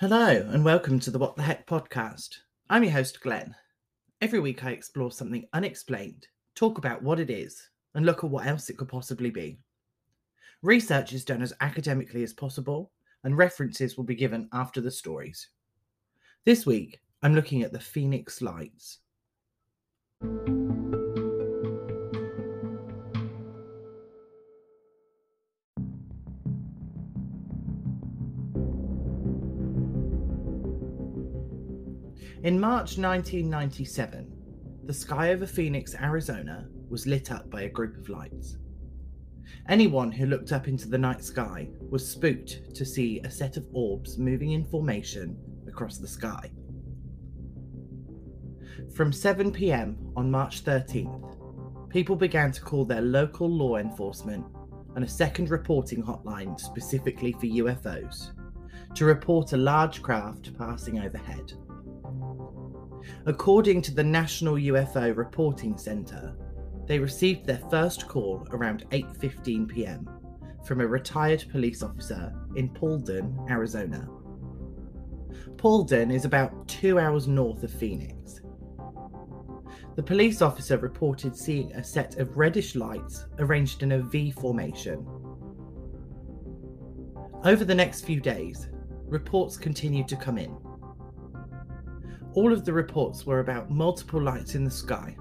Hello, and welcome to the What the Heck podcast. I'm your host, Glen. Every week I explore something unexplained, talk about what it is, and look at what else it could possibly be. Research is done as academically as possible, and references will be given after the stories. This week, I'm looking at the Phoenix Lights. In March 1997, the sky over Phoenix, Arizona was lit up by a group of lights. Anyone who looked up into the night sky was spooked to see a set of orbs moving in formation across the sky. From 7 pm on March 13th, people began to call their local law enforcement and a second reporting hotline specifically for UFOs to report a large craft passing overhead. According to the National UFO Reporting Center, they received their first call around 8:15 p.m. from a retired police officer in Paulden, Arizona. Paulden is about 2 hours north of Phoenix. The police officer reported seeing a set of reddish lights arranged in a V formation. Over the next few days, reports continued to come in. All of the reports were about multiple lights in the sky.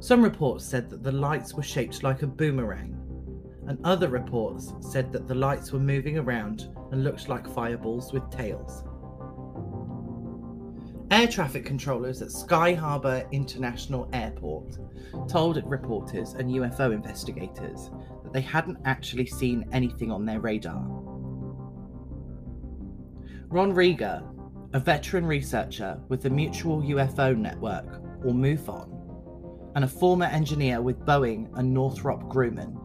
Some reports said that the lights were shaped like a boomerang, and other reports said that the lights were moving around and looked like fireballs with tails. Air traffic controllers at Sky Harbor International Airport told reporters and UFO investigators that they hadn't actually seen anything on their radar. Ron Rieger, a veteran researcher with the Mutual UFO Network, or MUFON, and a former engineer with Boeing and Northrop Grumman,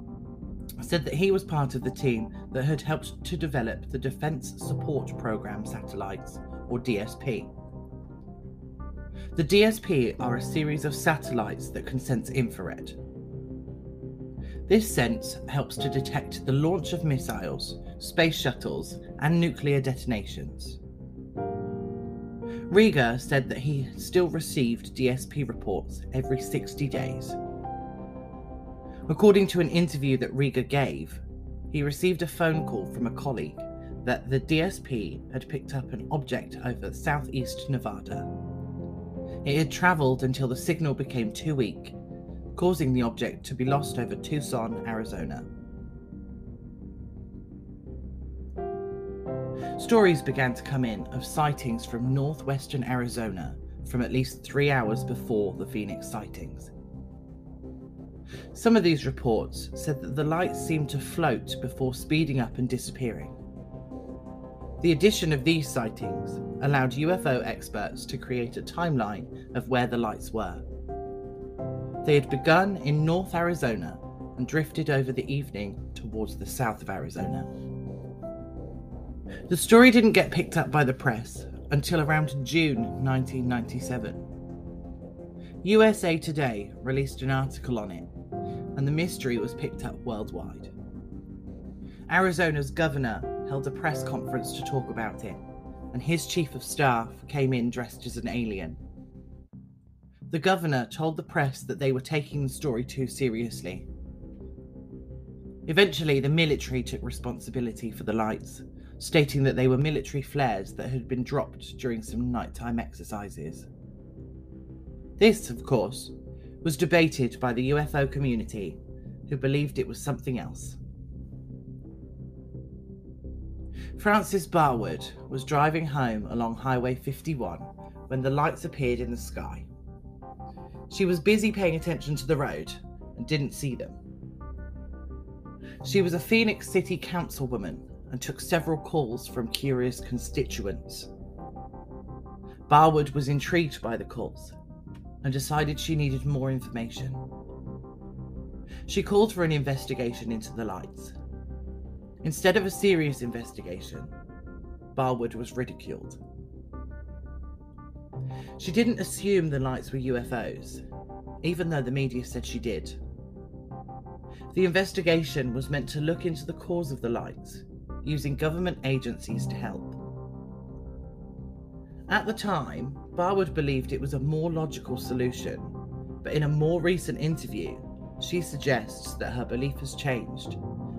said that he was part of the team that had helped to develop the Defense Support Program satellites, or DSP. The DSP are a series of satellites that can sense infrared. This sense helps to detect the launch of missiles, space shuttles, and nuclear detonations. Rieger said that he still received DSP reports every 60 days. According to an interview that Rieger gave, he received a phone call from a colleague that the DSP had picked up an object over southeast Nevada. It had travelled until the signal became too weak, causing the object to be lost over Tucson, Arizona. Stories began to come in of sightings from northwestern Arizona from at least three hours before the Phoenix sightings. Some of these reports said that the lights seemed to float before speeding up and disappearing. The addition of these sightings allowed UFO experts to create a timeline of where the lights were. They had begun in North Arizona and drifted over the evening towards the south of Arizona. The story didn't get picked up by the press until around June 1997. USA Today released an article on it, and the mystery was picked up worldwide. Arizona's governor held a press conference to talk about it, and his chief of staff came in dressed as an alien. The governor told the press that they were taking the story too seriously. Eventually, the military took responsibility for the lights, stating that they were military flares that had been dropped during some nighttime exercises. This, of course, was debated by the UFO community, who believed it was something else. Frances Barwood was driving home along Highway 51 when the lights appeared in the sky. She was busy paying attention to the road and didn't see them. She was a Phoenix City Councilwoman and took several calls from curious constituents. Barwood was intrigued by the calls and decided she needed more information. She called for an investigation into the lights. Instead of a serious investigation, Barwood was ridiculed. She didn't assume the lights were UFOs, even though the media said she did. The investigation was meant to look into the cause of the lights using government agencies to help. At the time, Barwood believed it was a more logical solution, but in a more recent interview, she suggests that her belief has changed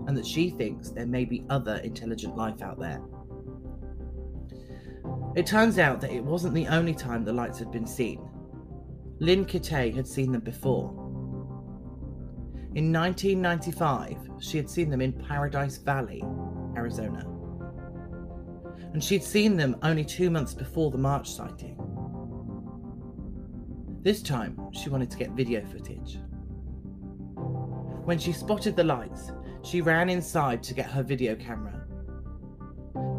and that she thinks there may be other intelligent life out there. It turns out that it wasn't the only time the lights had been seen. Lynn Kitei had seen them before. In 1995, she had seen them in Paradise Valley, Arizona. And she'd seen them only two months before the March sighting. This time, she wanted to get video footage. When she spotted the lights, she ran inside to get her video camera.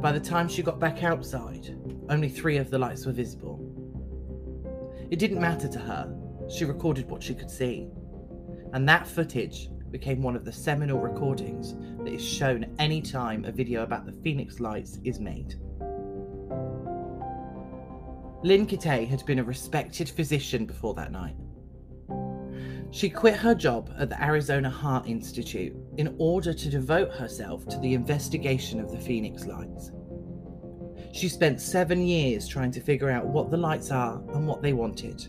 By the time she got back outside, only three of the lights were visible. It didn't matter to her, she recorded what she could see. And that footage became one of the seminal recordings that is shown any time a video about the Phoenix Lights is made. Lynn Kitei had been a respected physician before that night. She quit her job at the Arizona Heart Institute in order to devote herself to the investigation of the Phoenix Lights. She spent seven years trying to figure out what the lights are and what they wanted.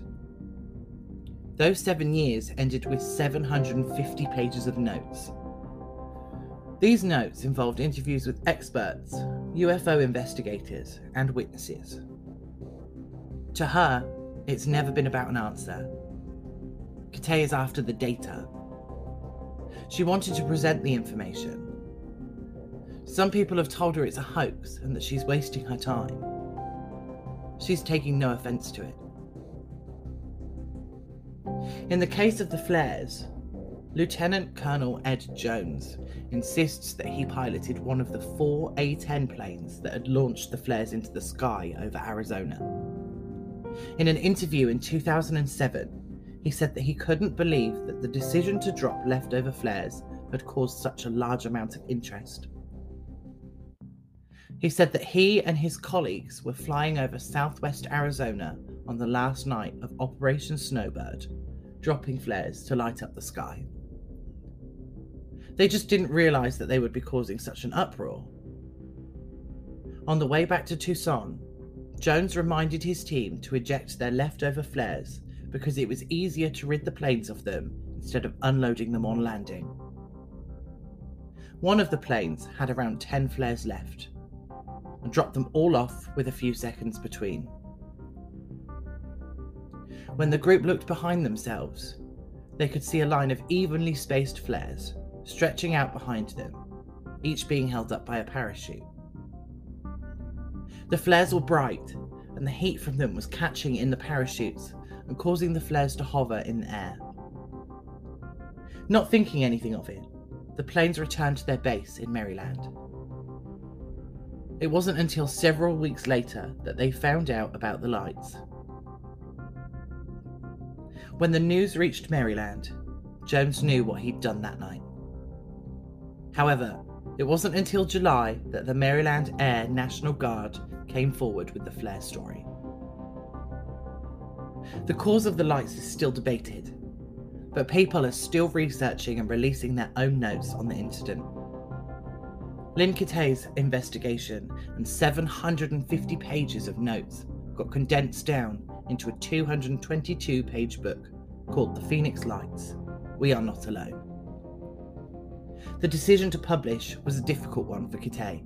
Those seven years ended with 750 pages of notes. These notes involved interviews with experts, UFO investigators, and witnesses. To her, it's never been about an answer. Kitei is after the data. She wanted to present the information. Some people have told her it's a hoax and that she's wasting her time. She's taking no offense to it. In the case of the flares, Lieutenant Colonel Ed Jones insists that he piloted one of the four A 10 planes that had launched the flares into the sky over Arizona. In an interview in 2007, he said that he couldn't believe that the decision to drop leftover flares had caused such a large amount of interest. He said that he and his colleagues were flying over southwest Arizona on the last night of Operation Snowbird, dropping flares to light up the sky. They just didn't realize that they would be causing such an uproar. On the way back to Tucson, Jones reminded his team to eject their leftover flares because it was easier to rid the planes of them instead of unloading them on landing. One of the planes had around 10 flares left and dropped them all off with a few seconds between. When the group looked behind themselves, they could see a line of evenly spaced flares stretching out behind them, each being held up by a parachute. The flares were bright, and the heat from them was catching in the parachutes and causing the flares to hover in the air. Not thinking anything of it, the planes returned to their base in Maryland. It wasn't until several weeks later that they found out about the lights. When the news reached Maryland, Jones knew what he'd done that night. However, it wasn't until July that the Maryland Air National Guard came forward with the flare story. The cause of the lights is still debated, but people are still researching and releasing their own notes on the incident. Lynn Kitei's investigation and 750 pages of notes got condensed down into a 222 page book called The Phoenix Lights We Are Not Alone. The decision to publish was a difficult one for Kitei,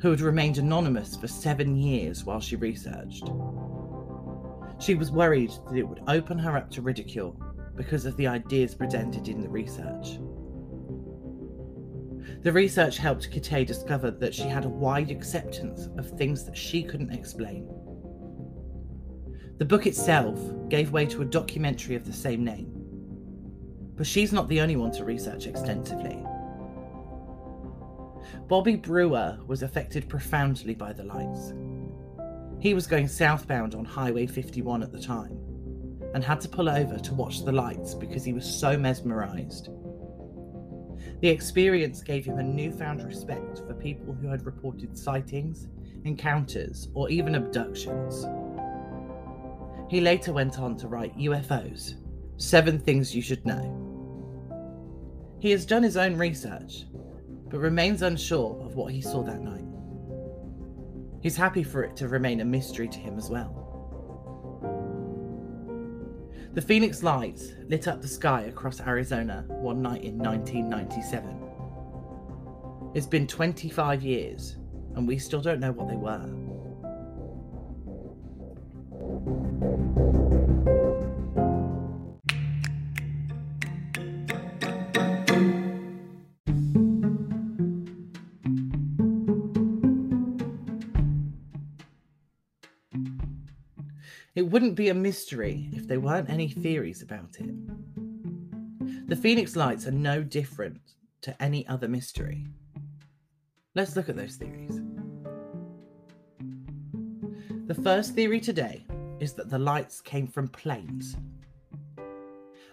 who had remained anonymous for seven years while she researched. She was worried that it would open her up to ridicule because of the ideas presented in the research. The research helped Kitei discover that she had a wide acceptance of things that she couldn't explain. The book itself gave way to a documentary of the same name. But she's not the only one to research extensively. Bobby Brewer was affected profoundly by the lights. He was going southbound on Highway 51 at the time and had to pull over to watch the lights because he was so mesmerized. The experience gave him a newfound respect for people who had reported sightings, encounters, or even abductions. He later went on to write UFOs Seven Things You Should Know. He has done his own research, but remains unsure of what he saw that night. He's happy for it to remain a mystery to him as well. The Phoenix Lights lit up the sky across Arizona one night in 1997. It's been 25 years, and we still don't know what they were. It wouldn't be a mystery if there weren't any theories about it. The Phoenix Lights are no different to any other mystery. Let's look at those theories. The first theory today is that the lights came from planes.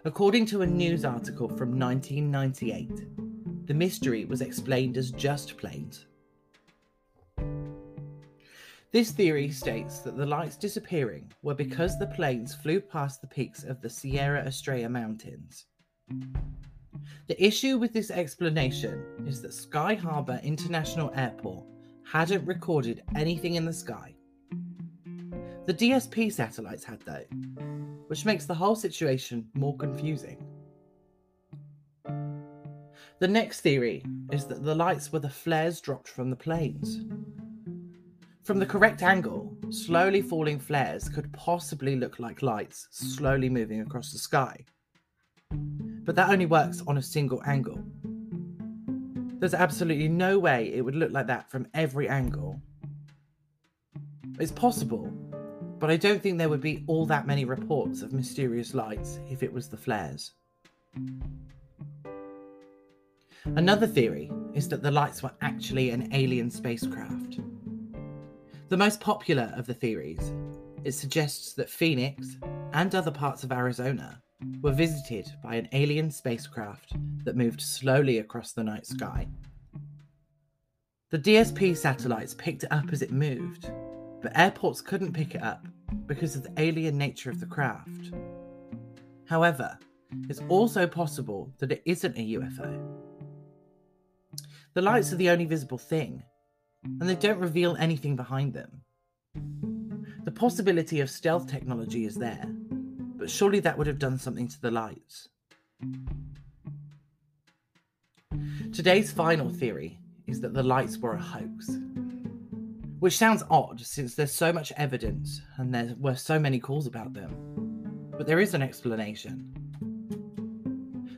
According to a news article from 1998, the mystery was explained as just planes. This theory states that the lights disappearing were because the planes flew past the peaks of the Sierra Estrella Mountains. The issue with this explanation is that Sky Harbor International Airport hadn't recorded anything in the sky. The DSP satellites had, though, which makes the whole situation more confusing. The next theory is that the lights were the flares dropped from the planes. From the correct angle, slowly falling flares could possibly look like lights slowly moving across the sky. But that only works on a single angle. There's absolutely no way it would look like that from every angle. It's possible, but I don't think there would be all that many reports of mysterious lights if it was the flares. Another theory is that the lights were actually an alien spacecraft. The most popular of the theories, it suggests that Phoenix and other parts of Arizona were visited by an alien spacecraft that moved slowly across the night sky. The DSP satellites picked it up as it moved, but airports couldn't pick it up because of the alien nature of the craft. However, it's also possible that it isn't a UFO. The lights are the only visible thing, and they don't reveal anything behind them. The possibility of stealth technology is there, but surely that would have done something to the lights. Today's final theory is that the lights were a hoax. Which sounds odd since there's so much evidence and there were so many calls about them. But there is an explanation.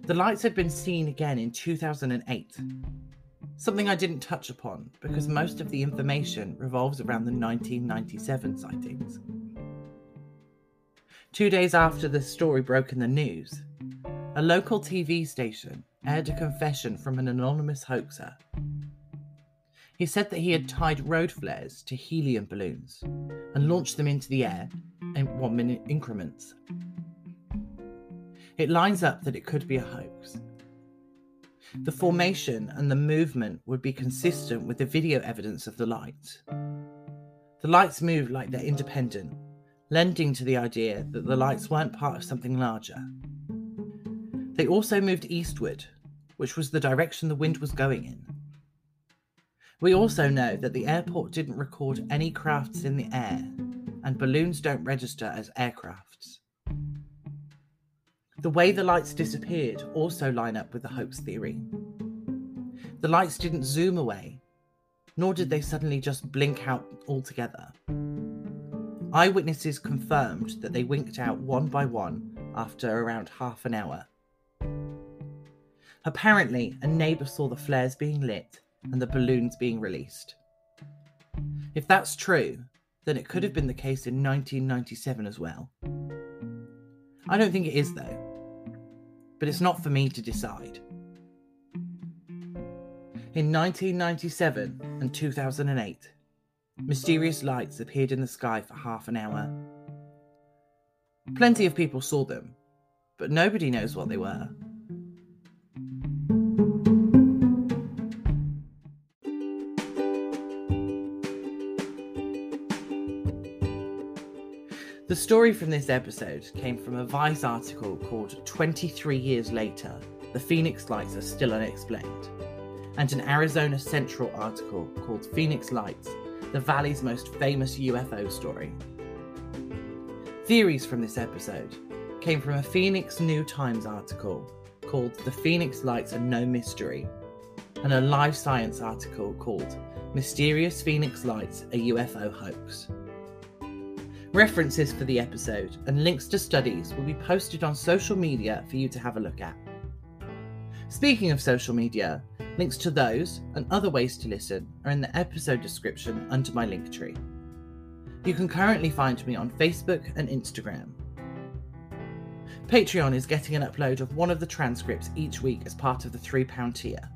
The lights had been seen again in 2008 something I didn't touch upon because most of the information revolves around the 1997 sightings. Two days after the story broke in the news, a local TV station aired a confession from an anonymous hoaxer. He said that he had tied road flares to helium balloons and launched them into the air in one minute increments. It lines up that it could be a hoax, the formation and the movement would be consistent with the video evidence of the lights. The lights move like they're independent, lending to the idea that the lights weren't part of something larger. They also moved eastward, which was the direction the wind was going in. We also know that the airport didn't record any crafts in the air, and balloons don't register as aircrafts. The way the lights disappeared also line up with the hoax theory. The lights didn't zoom away, nor did they suddenly just blink out altogether. Eyewitnesses confirmed that they winked out one by one after around half an hour. Apparently, a neighbour saw the flares being lit and the balloons being released. If that's true, then it could have been the case in 1997 as well. I don't think it is, though but it's not for me to decide. In 1997 and 2008, mysterious lights appeared in the sky for half an hour. Plenty of people saw them, but nobody knows what they were. Story from this episode came from a Vice article called 23 Years Later The Phoenix Lights Are Still Unexplained, and an Arizona Central article called Phoenix Lights, the Valley's most famous UFO story. Theories from this episode came from a Phoenix New Times article called The Phoenix Lights Are No Mystery, and a Live Science article called Mysterious Phoenix Lights, a UFO Hoax. References for the episode and links to studies will be posted on social media for you to have a look at. Speaking of social media, links to those and other ways to listen are in the episode description under my link tree. You can currently find me on Facebook and Instagram. Patreon is getting an upload of one of the transcripts each week as part of the £3 tier.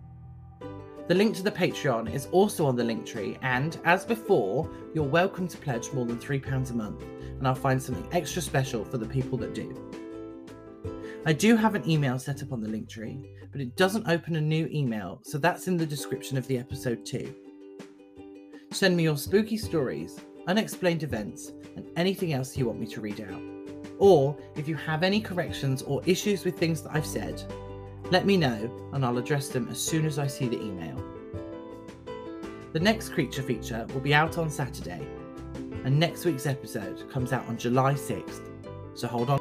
The link to the Patreon is also on the link tree, and as before, you're welcome to pledge more than £3 a month, and I'll find something extra special for the people that do. I do have an email set up on the link tree, but it doesn't open a new email, so that's in the description of the episode too. Send me your spooky stories, unexplained events, and anything else you want me to read out. Or if you have any corrections or issues with things that I've said, let me know and I'll address them as soon as I see the email. The next creature feature will be out on Saturday, and next week's episode comes out on July 6th, so hold on